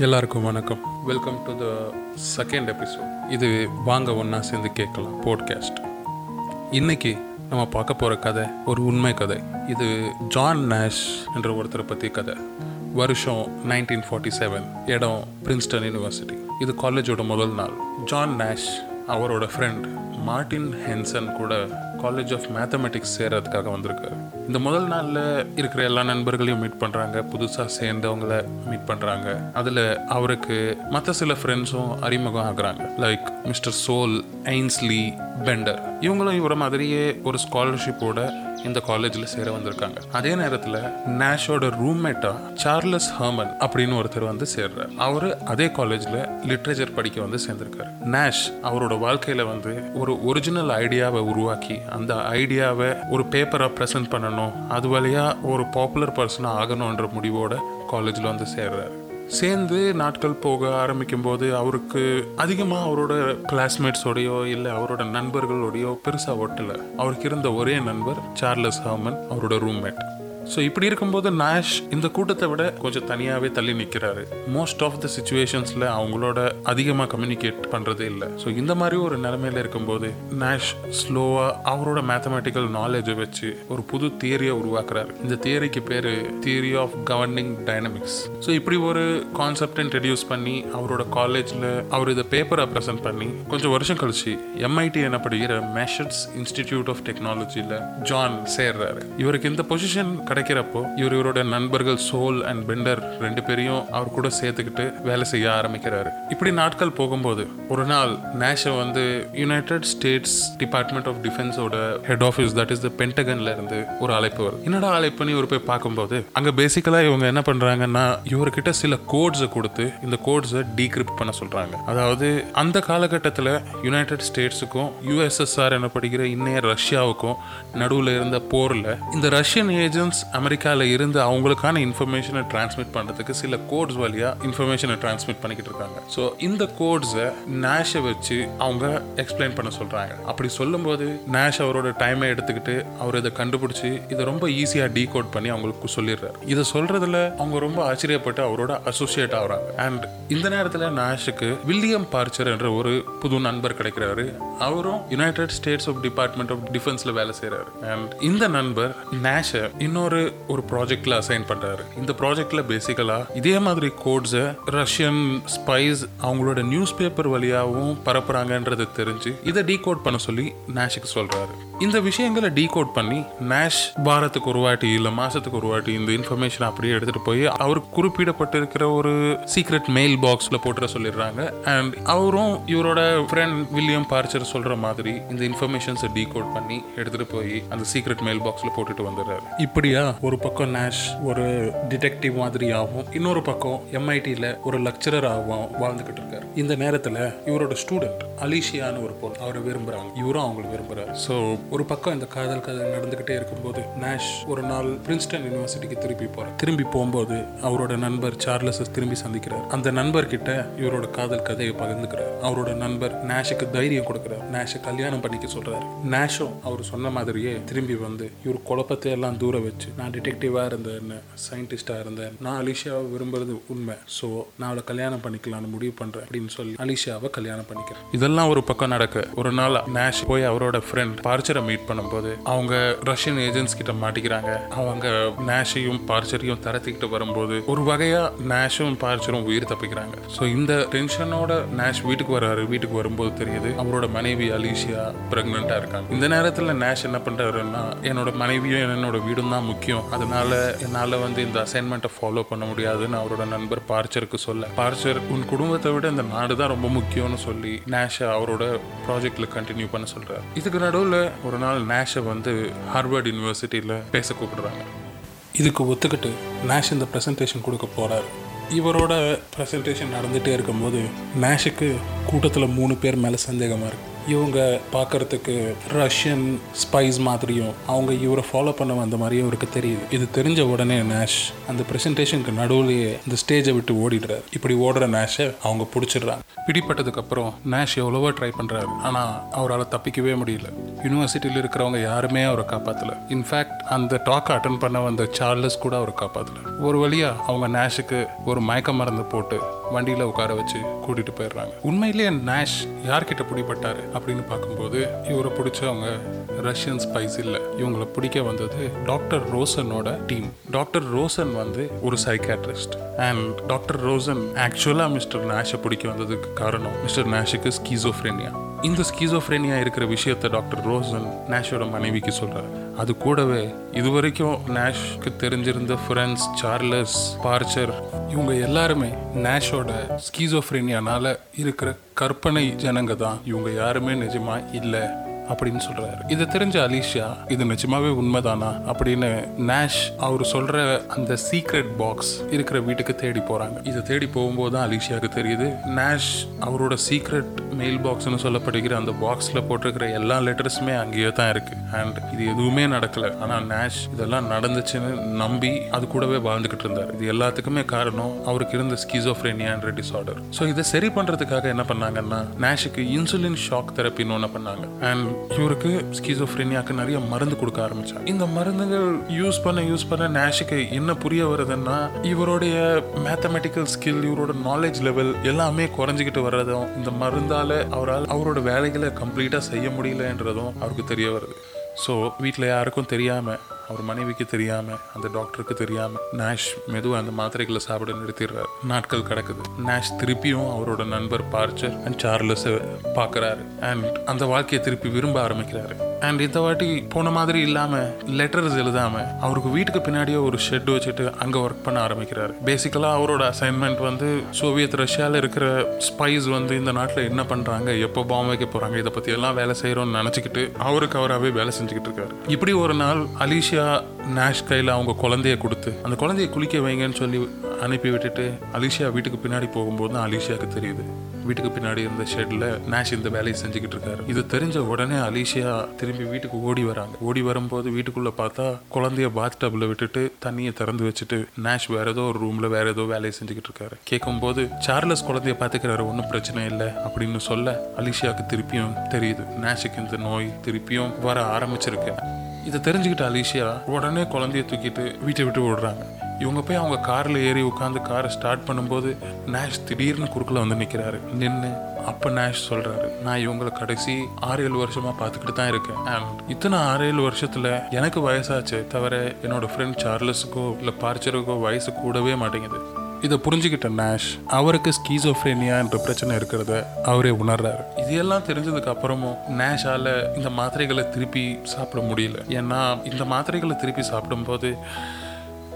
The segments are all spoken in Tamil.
எல்லாருக்கும் வணக்கம். Welcome to the second episode இது வாங்க ஒன்றா சேர்ந்து கேட்கலாம் போட்காஸ்ட் இன்றைக்கி நம்ம பார்க்க போகிற கதை ஒரு உண்மை கதை. இது ஜான் நேஷ் என்ற ஒருத்தரை பற்றி கதை. வருஷம் நைன்டீன் ஃபார்ட்டி செவன் இடம் பிரின்ஸ்டன் யூனிவர்சிட்டி இது காலேஜோட முதல் நாள். ஜான் நேஷ் அவரோட ஃப்ரெண்ட் மார்டின் ஹென்சன் கூட காலேஜ் ஆஃப் மேத்தமெட்டிக்ஸ் சேர்றதுக்காக வந்திருக்காரு. இந்த முதல் நாளில் இருக்கிற எல்லா நண்பர்களையும் மீட் பண்ணுறாங்க புதுசாக சேர்ந்தவங்கள மீட் பண்ணுறாங்க அதில் அவருக்கு மற்ற சில ஃப்ரெண்ட்ஸும் அறிமுகம் ஆகுறாங்க. Like mister Saul Ainsley Bender இவங்களும் இவரை மாதிரியே ஒரு ஸ்காலர்ஷிப்போட இந்த காலேஜில் சேர வந்திருக்காங்க. அதே நேரத்தில் நேஷோட ரூம்மேட்டா சார்லஸ் ஹர்மன் அப்படின்னு ஒருத்தர் வந்து சேர்றார். அவர் அதே காலேஜில் லிட்ரேச்சர் படிக்க வந்து சேர்ந்திருக்காரு. நேஷ் அவரோட வாழ்க்கையில் வந்து ஒரு ஒரிஜினல் ஐடியாவை உருவாக்கி அந்த ஐடியாவை ஒரு பேப்பராக ப்ரெசென்ட் பண்ணணும் அது வழியாக ஒரு பாப்புலர் பர்சனாக ஆகணுன்ற முடிவோட காலேஜில் வந்து சேர்றாரு. சேர்ந்து நாட்கள் போக ஆரம்பிக்கும் போது அவருக்கு அதிகமாக அவரோட கிளாஸ்மேட்ஸோடையோ இல்லை அவரோட நண்பர்களோடையோ பெருசாக ஒட்டலை. அவருக்கு இருந்த ஒரே நண்பர் சார்லஸ் ஹாமன் அவரோட ரூம்மேட் ஸோ இப்படி இருக்கும்போது நாஷ் இந்த கூட்டத்தை விட கொஞ்சம் தனியாகவே தள்ளி நிற்கிறாரு மோஸ்ட் ஆஃப் த சுச்சுவேஷன்ஸில் அவங்களோட அதிகமாக கம்யூனிகேட் பண்ணுறதே இல்லை. ஸோ இந்த மாதிரி ஒரு நிலைமையில் இருக்கும்போது நாஷ் ஸ்லோவாக அவரோட மேத்தமெட்டிக்கல் நாலேஜை வச்சு ஒரு புது தியரியை உருவாக்குறாரு. இந்த தியரிக்கு பேர் theory of governing dynamics so இப்படி ஒரு கான்செப்ட் இன்ட்ரடியூஸ் பண்ணி அவரோட காலேஜில் அவர் இதை பேப்பரை ப்ரெசென்ட் பண்ணி கொஞ்சம் வருஷம் கழிச்சு எம்ஐடி எனப்படுகிற மேஷட்ஸ் இன்ஸ்டிடியூட் ஆஃப் டெக்னாலஜியில் ஜான் சேர்றாரு. இவருக்கு இந்த பொசிஷன் கிடைக்கிறப்போ இவர் இவரோட நண்பர்கள் சோல் அண்ட் பெண்டர் ரெண்டு பேரையும் அவர் கூட சேர்த்துக்கிட்டு வேலை செய்ய ஆரம்பிக்கிறாரு. இப்படி நாட்கள் போகும்போது ஒரு நாள் நேஷை வந்து United states department of டிஃபென்ஸோட head office that is the பென்டகன்ல இருந்து ஒரு அழைப்பு வருது. என்னடா அழைப்புன்னு இவர் போய் பார்க்கும்போது அங்க பேசிக்கலா இவங்க என்ன பண்றாங்கன்னா இவர்கிட்ட சில கோட்ஸை கொடுத்து இந்த கோட்ஸை டீக்ரிப்ட் பண்ண சொல்றாங்க. அதாவது அந்த காலகட்டத்தில் யுனைடெட் ஸ்டேட்ஸுக்கும் யுஎஸ்எஸ்ஆர் எனப்படுகிற இன்னைய ரஷ்யாவுக்கும் நடுவில் இருந்த போரில் இந்த ரஷ்யன் ஏஜென்ட்ஸ் அமெரிக்காவில் இருந்து அவங்களுக்கான இன்ஃபர்மேஷனை டிரான்ஸ்மிட் பண்ணுறதுக்கு சில கோட்ஸ் வழியாக இன்ஃபர்மேஷனை டிரான்ஸ்மிட் பண்ணிக்கிட்டு இருக்காங்க. ஸோ இந்த கோட்ஸை நேஷை வச்சு அவங்க எக்ஸ்பிளைன் பண்ண சொல்கிறாங்க அப்படி சொல்லும்போது நேஷ் அவரோட டைமை எடுத்துக்கிட்டு அவர் இதை கண்டுபிடிச்சி இதை ரொம்ப ஈஸியாக டீகோட் பண்ணி அவங்களுக்கு சொல்லிடுறாரு. இதை சொல்கிறதுல அவங்க ரொம்ப ஆச்சரியப்பட்டு அவரோட அசோசியேட் ஆகுறாங்க. அண்ட் இந்த நேரத்தில் நேஷுக்கு வில்லியம் பார்ச்சர் என்ற ஒரு புது நண்பர் கிடைக்கிறாரு. அவரும் United States of department of டிஃபென்ஸில் வேலை செய்கிறாரு அண்ட் இந்த நண்பர் நேஷை இன்னொரு ஒரு ப்ராஜெக்ட்ல அசைன் பண்றாரு. இந்த ப்ராஜெக்ட்ல பேசிக்கலா இதே மாதிரி கோட்ஸை ரஷ்யன் ஸ்பைஸ் அவங்களோட நியூஸ் பேப்பர் வழியாகவும் பரப்புறாங்கன்றது தெரிஞ்சு இதை டீகோட் பண்ண சொல்லி நாஷிக் சொல்றாரு. இந்த விஷயங்களை டீகோட் பண்ணி நேஷ் வாரத்துக்கு ஒரு வாட்டி இல்லை மாதத்துக்கு ஒரு வாட்டி இந்த இன்ஃபர்மேஷன் அப்படியே எடுத்துகிட்டு போய் அவருக்கு குறிப்பிடப்பட்டிருக்கிற ஒரு சீக்ரெட் மெயில் பாக்ஸில் போட்டுற சொல்லிடுறாங்க. அண்ட் அவரும் இவரோட ஃப்ரெண்ட் வில்லியம் பார்ச்சர் சொல்கிற மாதிரி இந்த இன்ஃபர்மேஷன்ஸை டீகோட் பண்ணி எடுத்துகிட்டு போய் அந்த சீக்ரெட் மெயில் பாக்ஸில் போட்டுட்டு வந்துடுறாரு. இப்படியா ஒரு பக்கம் நேஷ் ஒரு டிடெக்டிவ் மாதிரியாகவும் இன்னொரு பக்கம் எம்ஐடியில் ஒரு லெக்ஷராகவும் வாழ்ந்துக்கிட்டு இருக்காரு. இந்த நேரத்தில் இவரோட ஸ்டூடெண்ட் அலிஷியான்னு ஒரு பொருள் அவரை விரும்புகிறாங்க இவரும் அவங்களை விரும்புகிறார் ஸோ ஒரு பக்கம் இந்த காதல் கதை நடந்துகிட்டே இருக்கும்போது நேஷ் ஒரு நாள் பிரின்ஸ்டன் யூனிவர்சிட்டிக்கு திரும்பி போறார். திரும்பி போகும்போது அவரோட நண்பர் சார்லஸ் திரும்பி சந்திக்கிறார். அந்த நண்பர் கிட்ட இவரோட காதல் கதையை பகிர்ந்துக்கிறார். அவரோட நண்பர் நேஷுக்கு தைரியம் கொடுக்கிறார். நேஷை கல்யாணம் பண்ணிக்க சொல்றாரு. நேஷும் அவர் சொன்ன மாதிரியே திரும்பி வந்து இவர் குழப்பத்தை எல்லாம் தூர வச்சு நான் டிடெக்டிவாக இருந்தேன் சயின்டிஸ்டாக இருந்தேன். நான் அலிஷாவை விரும்புறது உண்மை. ஸோ நான் அவளை கல்யாணம் பண்ணிக்கலாம்னு முடிவு பண்ணுறேன் அப்படின்னு சொல்லி அலிஷாவை கல்யாணம் பண்ணிக்கிறேன் இதெல்லாம் ஒரு பக்கம் நடக்க ஒரு நாள் நேஷ் போய் அவரோட ஃப்ரெண்ட் பார்ச்சர் மீட் பண்ணும்போது அவங்க ரஷ்யன் ஏஜென்ட்ஸ் கிட்ட மாட்டிக்கிறாங்க. அவங்க நேஷையும் பார்ச்சரையும் தரத்திக்கிட்டு வரும்போது ஒரு வகையா நேஷும் பார்ச்சரும் உயிர் தப்பிக்கிறாங்க. ஸோ இந்த டென்ஷனோட நேஷ் வீட்டுக்கு வர்றாரு. வீட்டுக்கு வரும்போது தெரியுது அவரோட மனைவி அலீஷியா பிரெக்னெண்டா இருக்காங்க. இந்த நேரத்தில் நேஷ் என்ன பண்றாருன்னா என்னோட மனைவியும் என்னோட வீடும் தான் முக்கியம். அதனால என்னால் வந்து இந்த அசைன்மெண்ட்டை ஃபாலோ பண்ண முடியாதுன்னு அவரோட நண்பர் பார்ச்சருக்கு சொல்ல. பார்ச்சர் உன் குடும்பத்தை விட இந்த நாடு தான் ரொம்ப முக்கியம்னு சொல்லி நேஷை அவரோட ப்ராஜெக்டில் கண்டினியூ பண்ண சொல்கிறார் இதுக்கு நடுவில் ஒரு நாள் நேஷை வந்து ஹார்வர்ட் யூனிவர்சிட்டியில் பேச கூப்பிடுறாங்க. இதுக்கு ஒத்துக்கிட்டு நேஷ் இந்த ப்ரெசன்டேஷன் கொடுக்க போகிறாரு இவரோட ப்ரெசன்டேஷன் நடந்துகிட்டே இருக்கும்போது நேஷுக்கு கூட்டத்தில் மூணு பேர் மேலே சந்தேகமாக இருக்குது இவங்க பார்க்கறதுக்கு ரஷ்யன் ஸ்பைஸ் மாதிரியும் அவங்க இவரை ஃபாலோ பண்ண வந்த மாதிரியும் இவருக்கு தெரியுது. இது தெரிஞ்ச உடனே நேஷ் அந்த ப்ரெசன்டேஷனுக்கு நடுவுலேயே இந்த ஸ்டேஜை விட்டு ஓடிடுறாரு. இப்படி ஓடுற நேஷை அவங்க பிடிச்சிடுறாங்க. பிடிப்பட்டதுக்கப்புறம் நேஷ் எவ்வளவோ ட்ரை பண்ணுறாரு ஆனால் அவரால் தப்பிக்கவே முடியல. யூனிவர்சிட்டியில் இருக்கிறவங்க யாருமே அவரை காப்பாற்றலை இன்ஃபேக்ட் அந்த டாக் அட்டன் பண்ண வந்த சார்லஸ் கூட அவரை காப்பாற்றலை ஒரு வழியாக அவங்க நேஷுக்கு ஒரு மயக்க மருந்து போட்டு வண்டியில் உட்கார வச்சு கூட்டிகிட்டு போயிடுறாங்க. உண்மையிலேயே நேஷ் யார்கிட்ட பிடிப்பட்டாரு அப்படின்னு பார்க்கும்போது இவரை பிடிச்சவங்க ரஷ்யன் ஸ்பைஸ் இல்லை. இவங்களை பிடிக்க வந்தது டாக்டர் ரோசனோட டீம் டாக்டர் ரோசன் வந்து ஒரு சைக்காட்ரிஸ்ட் அண்ட் டாக்டர் ரோசன் ஆக்சுவலாக மிஸ்டர் நேஷை பிடிக்க வந்ததுக்கு காரணம் மிஸ்டர் நேஷுக்கு ஸ்கீசோஃப்ரேனியா இந்த ஸ்கீசோஃப்ரேனியா இருக்கிற விஷயத்த டாக்டர் ரோசன் நேஷோட மனைவிக்கு சொல்கிறார் அது கூடவே இதுவரைக்கும் நேஷ்க்கு தெரிஞ்சிருந்த ஃப்ரெண்ட்ஸ் சார்லஸ் பார்ச்சர் இவங்க எல்லாருமே நேஷோட ஸ்கீசோஃப்ரெனியானால இருக்கிற கற்பனை ஜனங்க தான். இவங்க யாருமே நிஜமா இல்லை அப்படின்னு சொல்றாரு. இதை தெரிஞ்ச அலிஷா இது நிஜமாவே உண்மைதானா அப்படின்னு நேஷ் அவர் சொல்ற அந்த சீக்ரெட் பாக்ஸ் இருக்கிற வீட்டுக்கு தேடி போறாங்க. இதை தேடி போகும்போது தான் அலிஷியாவுக்கு தெரியுது. நேஷ் அவரோட சீக்ரெட் மெயில் பாக்ஸ்னு சொல்லப்படுகிற அந்த பாக்ஸில் போட்டிருக்கிற எல்லா லெட்டர்ஸுமே அங்கேயே தான் இருக்குது அண்ட் இது எதுவுமே நடக்கல. ஆனால் நேஷ் இதெல்லாம் நடந்துச்சுன்னு நம்பி அது கூடவே வாழ்ந்துக்கிட்டு இருந்தார். இது எல்லாத்துக்குமே காரணம் அவருக்கு இருந்த ஸ்கிசோஃப்ரேனியான்ற டிசார்டர் ஸோ இதை சரி பண்ணுறதுக்காக என்ன பண்ணாங்கன்னா நேஷுக்கு இன்சுலின் ஷாக் தெரப்பின்னு ஒன்று பண்ணாங்க. அண்ட் இவருக்கு ஸ்கிசோஃப்ரேனியாக்கு நிறைய மருந்து கொடுக்க ஆரம்பித்தாங்க இந்த மருந்துகள் யூஸ் பண்ண யூஸ் பண்ண நேஷுக்கு என்ன புரிய வருதுன்னா இவருடைய மேத்தமெட்டிக்கல் ஸ்கில் இவரோட நாலேஜ் லெவல் எல்லாமே குறைஞ்சிக்கிட்டு வர்றதும் இந்த மருந்தால் அவரால் அவரோட வேலைகளை கம்ப்ளீட்டாக செய்ய முடியலன்றதும் அவருக்கு தெரிய வருது. ஸோ வீட்டில் யாருக்கும் தெரியாமல் அவர் மனைவிக்கு தெரியாமல் அந்த டாக்டருக்கு தெரியாமல் நேஷ் மெதுவாக அந்த மாத்திரைகளை சாப்பிட நிறுத்திடுறாரு. நாட்கள் கிடக்குது. நேஷ் திருப்பியும் அவரோட நண்பர் பார்ச்சர் அண்ட் சார்லஸை பார்க்குறாரு. அண்ட் அந்த வாழ்க்கையை திருப்பி விரும்ப ஆரம்பிக்கிறாரு. அண்ட் இந்த வாட்டி போன மாதிரி இல்லாமல் லெட்டர்ஸ் எழுதாமல் அவருக்கு வீட்டுக்கு பின்னாடியே ஒரு ஷெட் வச்சுட்டு அங்கே ஒர்க் பண்ண ஆரம்பிக்கிறார். பேசிக்கலாக அவரோட அசைன்மெண்ட் வந்து சோவியத் ரஷ்யாவில் இருக்கிற ஸ்பைஸ் வந்து இந்த நாட்டில் என்ன பண்ணுறாங்க எப்போ பாம்பு வைக்க போகிறாங்க இதை பற்றி எல்லாம் வேலை செய்கிறோன்னு நினச்சிக்கிட்டு அவருக்கு அவராகவே வேலை செஞ்சுக்கிட்டு இருக்காரு. இப்படி ஒரு நாள் அலிஷியா நேஷ் கையில் அவங்க குழந்தைய கொடுத்து அந்த குழந்தைய குளிக்க வைங்கன்னு சொல்லி அனுப்பி விட்டுட்டு அலிஷியா வீட்டுக்கு பின்னாடி போகும்போது தான் அலிஷியாவுக்கு தெரியுது. வீட்டுக்கு பின்னாடி இருந்த ஷெட்ல நேஷ் இந்த வேலையை செஞ்சுக்கிட்டு இருக்காரு. இது தெரிஞ்ச உடனே அலிஷியா திரும்பி வீட்டுக்கு ஓடி வராங்க. ஓடி வரும்போது வீட்டுக்குள்ள பார்த்தா குழந்தைய பாத் டப்ல விட்டுட்டு தண்ணியை திறந்து வச்சுட்டு நேஷ் வேற ஏதோ ஒரு ரூம்ல வேற ஏதோ வேலையை செஞ்சுக்கிட்டு இருக்காரு. கேட்கும்போது சார்லஸ் குழந்தைய பாத்துக்கிறாரு ஒன்றும் பிரச்சனை இல்லை அப்படின்னு சொல்ல அலிஷியாவுக்கு திருப்பியும் தெரியுது. நேஷுக்கு இந்த நோய் திருப்பியும் வர ஆரம்பிச்சிருக்கு. இதை தெரிஞ்சுக்கிட்ட அலிஷியா உடனே குழந்தைய தூக்கிட்டு வீட்டை விட்டு ஓடுறாங்க. இவங்க போய் அவங்க காரில் ஏறி உட்காந்து காரை ஸ்டார்ட் பண்ணும்போது நேஷ் திடீர்னு குறுக்கில் வந்து நிற்கிறாரு நின்று அப்போ நேஷ் சொல்கிறாரு நான் இவங்களை கடைசி ஆறு ஏழு வருஷமாக பார்த்துக்கிட்டு தான் இருக்கேன். அண்ட் இத்தனை ஆறு ஏழு வருஷத்தில் எனக்கு வயசாச்சு தவிர என்னோட ஃப்ரெண்ட் சார்லஸுக்கோ இல்லை பார்ச்சருக்கோ வயசு கூடவே மாட்டேங்குது. இதை புரிஞ்சுக்கிட்ட நேஷ் அவருக்கு ஸ்கீசோஃப்ரேனியா என்ற பிரச்சனை இருக்கிறத அவரே உணர்றாரு. இது எல்லாம் தெரிஞ்சதுக்கு அப்புறமும் நேஷால இந்த மாத்திரைகளை திருப்பி சாப்பிட முடியல. ஏன்னா இந்த மாத்திரைகளை திருப்பி சாப்பிடும்போது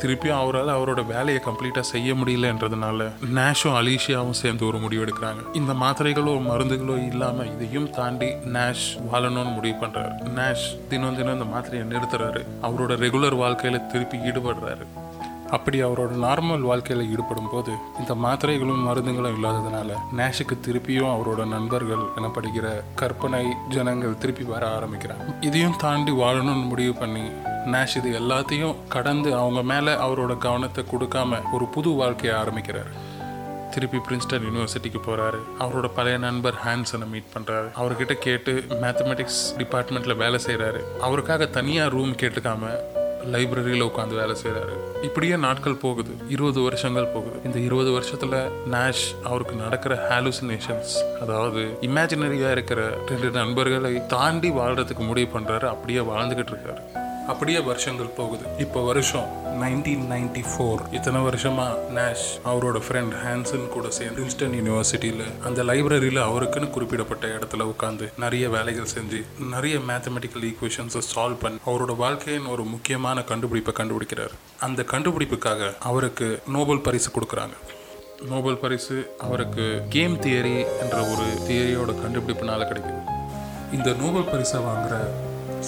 திருப்பியும் அவரால் அவரோட வேலையை கம்ப்ளீட்டாக செய்ய முடியலன்றதுனால நேஷும் அலீஷியாவும் சேர்ந்து ஒரு முடிவு எடுக்கிறாங்க. இந்த மாத்திரைகளோ மருந்துகளோ இல்லாமல் இதையும் தாண்டி நேஷ் வாழணும்னு முடிவு பண்ணுறாரு நேஷ் தினம் தினம் இந்த மாத்திரையை நிறுத்துறாரு. அவரோட ரெகுலர் வாழ்க்கையில் திருப்பி ஈடுபடுறாரு. அப்படி அவரோட நார்மல் வாழ்க்கையில் ஈடுபடும் போது இந்த மாத்திரைகளும் மருந்துகளும் இல்லாததுனால நேஷுக்கு திருப்பியும் அவரோட நண்பர்கள் எனப்படுகிற கற்பனை ஜனங்கள் திருப்பி வர ஆரம்பிக்கிறாங்க. இதையும் தாண்டி வாழணும்னு முடிவு பண்ணி நேஷ் இது எல்லாத்தையும் கடந்து அவங்க மேலே அவரோட கவனத்தை கொடுக்காம ஒரு புது வாழ்க்கையை ஆரம்பிக்கிறார். திருப்பி பிரின்ஸ்டன் யூனிவர்சிட்டிக்கு போகிறாரு அவரோட பழைய நண்பர் ஹான்சனை மீட் பண்ணுறாரு அவர்கிட்ட கேட்டு மேத்தமெட்டிக்ஸ் டிபார்ட்மெண்ட்டில் வேலை செய்கிறாரு அவருக்காக தனியாக ரூம் கேட்டுக்காம லைப்ரரியில் உட்காந்து வேலை செய்கிறாரு இப்படியே நாட்கள் போகுது. இருபது வருஷங்கள் போகுது. இந்த இருபது வருஷத்தில் நேஷ் அவருக்கு நடக்கிற ஹாலுசினேஷன்ஸ் அதாவது இமேஜினரியாக இருக்கிற ரெண்டு நண்பர்களை தாண்டி வாழ்றதுக்கு முடிவு பண்ணுறாரு அப்படியே வாழ்ந்துக்கிட்டு இருக்காரு. அப்படியே வருஷங்கள் போகுது. இப்போ வருஷம் நைன்டீன் நைன்டி ஃபோர் இத்தனை வருஷமா நேஷ் அவரோட ஃப்ரெண்ட் ஹான்சன் கூட சேர்ந்து பிரின்ஸ்டன் யூனிவர்சிட்டியில் அந்த லைப்ரரியில் அவருக்குன்னு குறிப்பிடப்பட்ட இடத்துல உட்காந்து நிறைய வேலைகள் செஞ்சு நிறைய மேத்தமெட்டிக்கல் ஈக்குவேஷன்ஸை சால்வ் பண்ணி அவரோட வாழ்க்கையின் ஒரு முக்கியமான கண்டுபிடிப்பை கண்டுபிடிக்கிறார். அந்த கண்டுபிடிப்புக்காக அவருக்கு நோபல் பரிசு கொடுக்குறாங்க. நோபல் பரிசு அவருக்கு கேம் தியரி என்ற ஒரு தியரியோட கண்டுபிடிப்புனால கிடைக்குது. இந்த நோபல் பரிசை வாங்குற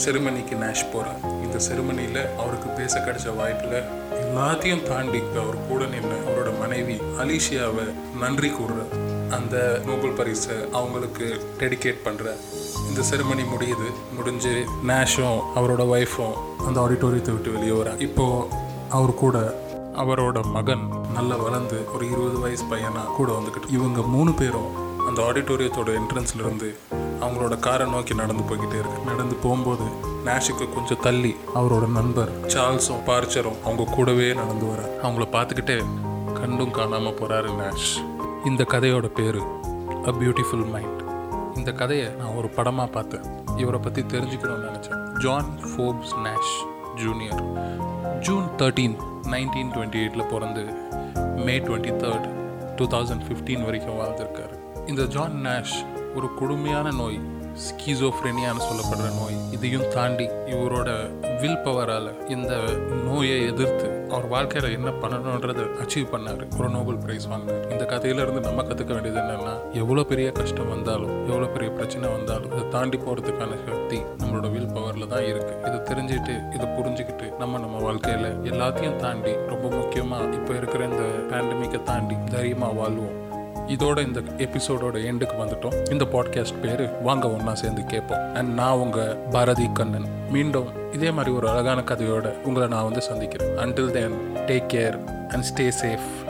செருமனிக்கு நேஷ் போகிறார் இந்த செருமனியில் அவருக்கு பேச கிடைச்ச வாய்ப்பில் எல்லாத்தையும் தாண்டி அவர் கூட நின்று அவரோட மனைவி அலிஷியாவை நன்றி கூறுறார். அந்த நோபல் பரிசை அவங்களுக்கு டெடிகேட் பண்ணுற இந்த செருமனி முடியுது. முடிஞ்சு நேஷும் அவரோட ஒய்ஃபும் அந்த ஆடிட்டோரியத்தை விட்டு வெளியே வர இப்போது அவர் கூட அவரோட மகன் நல்லா வளர்ந்து ஒரு இருபது வயசு பையனாக கூட வந்துக்கிட்டு இவங்க மூணு பேரும் அந்த ஆடிட்டோரியத்தோட என்ட்ரன்ஸ்லேருந்து அவங்களோட காரை நோக்கி நடந்து போய்கிட்டே இருக்கு. நடந்து போகும்போது நேஷுக்கு கொஞ்சம் தள்ளி அவரோட நண்பர் சார்ல்ஸும் பார்ச்சரும் அவங்க கூடவே நடந்து வர அவங்கள பார்த்துக்கிட்டே கண்டும் காணாமல் போகிறாரு நேஷ். இந்த கதையோட பேர் அ பியூட்டிஃபுல் மைண்ட் இந்த கதையை நான் ஒரு படமாக பார்த்தேன். இவரை பற்றி தெரிஞ்சுக்கணும்னு நினச்சேன். John Forbes Nash junior June thirteen nineteen twenty எயிட்டில் பிறந்து May twenty third two thousand fifteen வரைக்கும் வாழ்ந்திருக்காரு. இந்த ஜான் நேஷ் ஒரு கொடுமையான நோய் ஸ்கீசோஃப்ரெனியான்னு சொல்லப்படுற நோய். இதையும் தாண்டி இவரோட வில் பவரால் இந்த நோயை எதிர்த்து அவர் வாழ்க்கையில் என்ன பண்ணணுன்றதை அச்சீவ் பண்ணார். ஒரு நோபல் பிரைஸ் வாங்கினார். இந்த கதையிலேருந்து நம்ம கற்றுக்க வேண்டியது என்னென்னா எவ்வளோ பெரிய கஷ்டம் வந்தாலும் எவ்வளோ பெரிய பிரச்சனை வந்தாலும் அதை தாண்டி போகிறதுக்கான சக்தி நம்மளோட வில் பவரில் தான் இருக்குது இதை தெரிஞ்சுட்டு இதை புரிஞ்சுக்கிட்டு நம்ம நம்ம வாழ்க்கையில் எல்லாத்தையும் தாண்டி ரொம்ப முக்கியமாக இப்போ இருக்கிற இந்த பேண்டமிக்கை தாண்டி தைரியமாக வாழ்வோம். இதோட இந்த எபிசோடோட எண்டுக்கு வந்துட்டோம். இந்த பாட்காஸ்ட் பேர் வாங்க ஒன்றா சேர்ந்து கேட்போம் அண்ட் நான் உங்கள் பாரதி கண்ணன். மீண்டும் இதே மாதிரி ஒரு அழகான கதையோட உங்களை நான் வந்து சந்திக்கிறேன். Until then take care and stay safe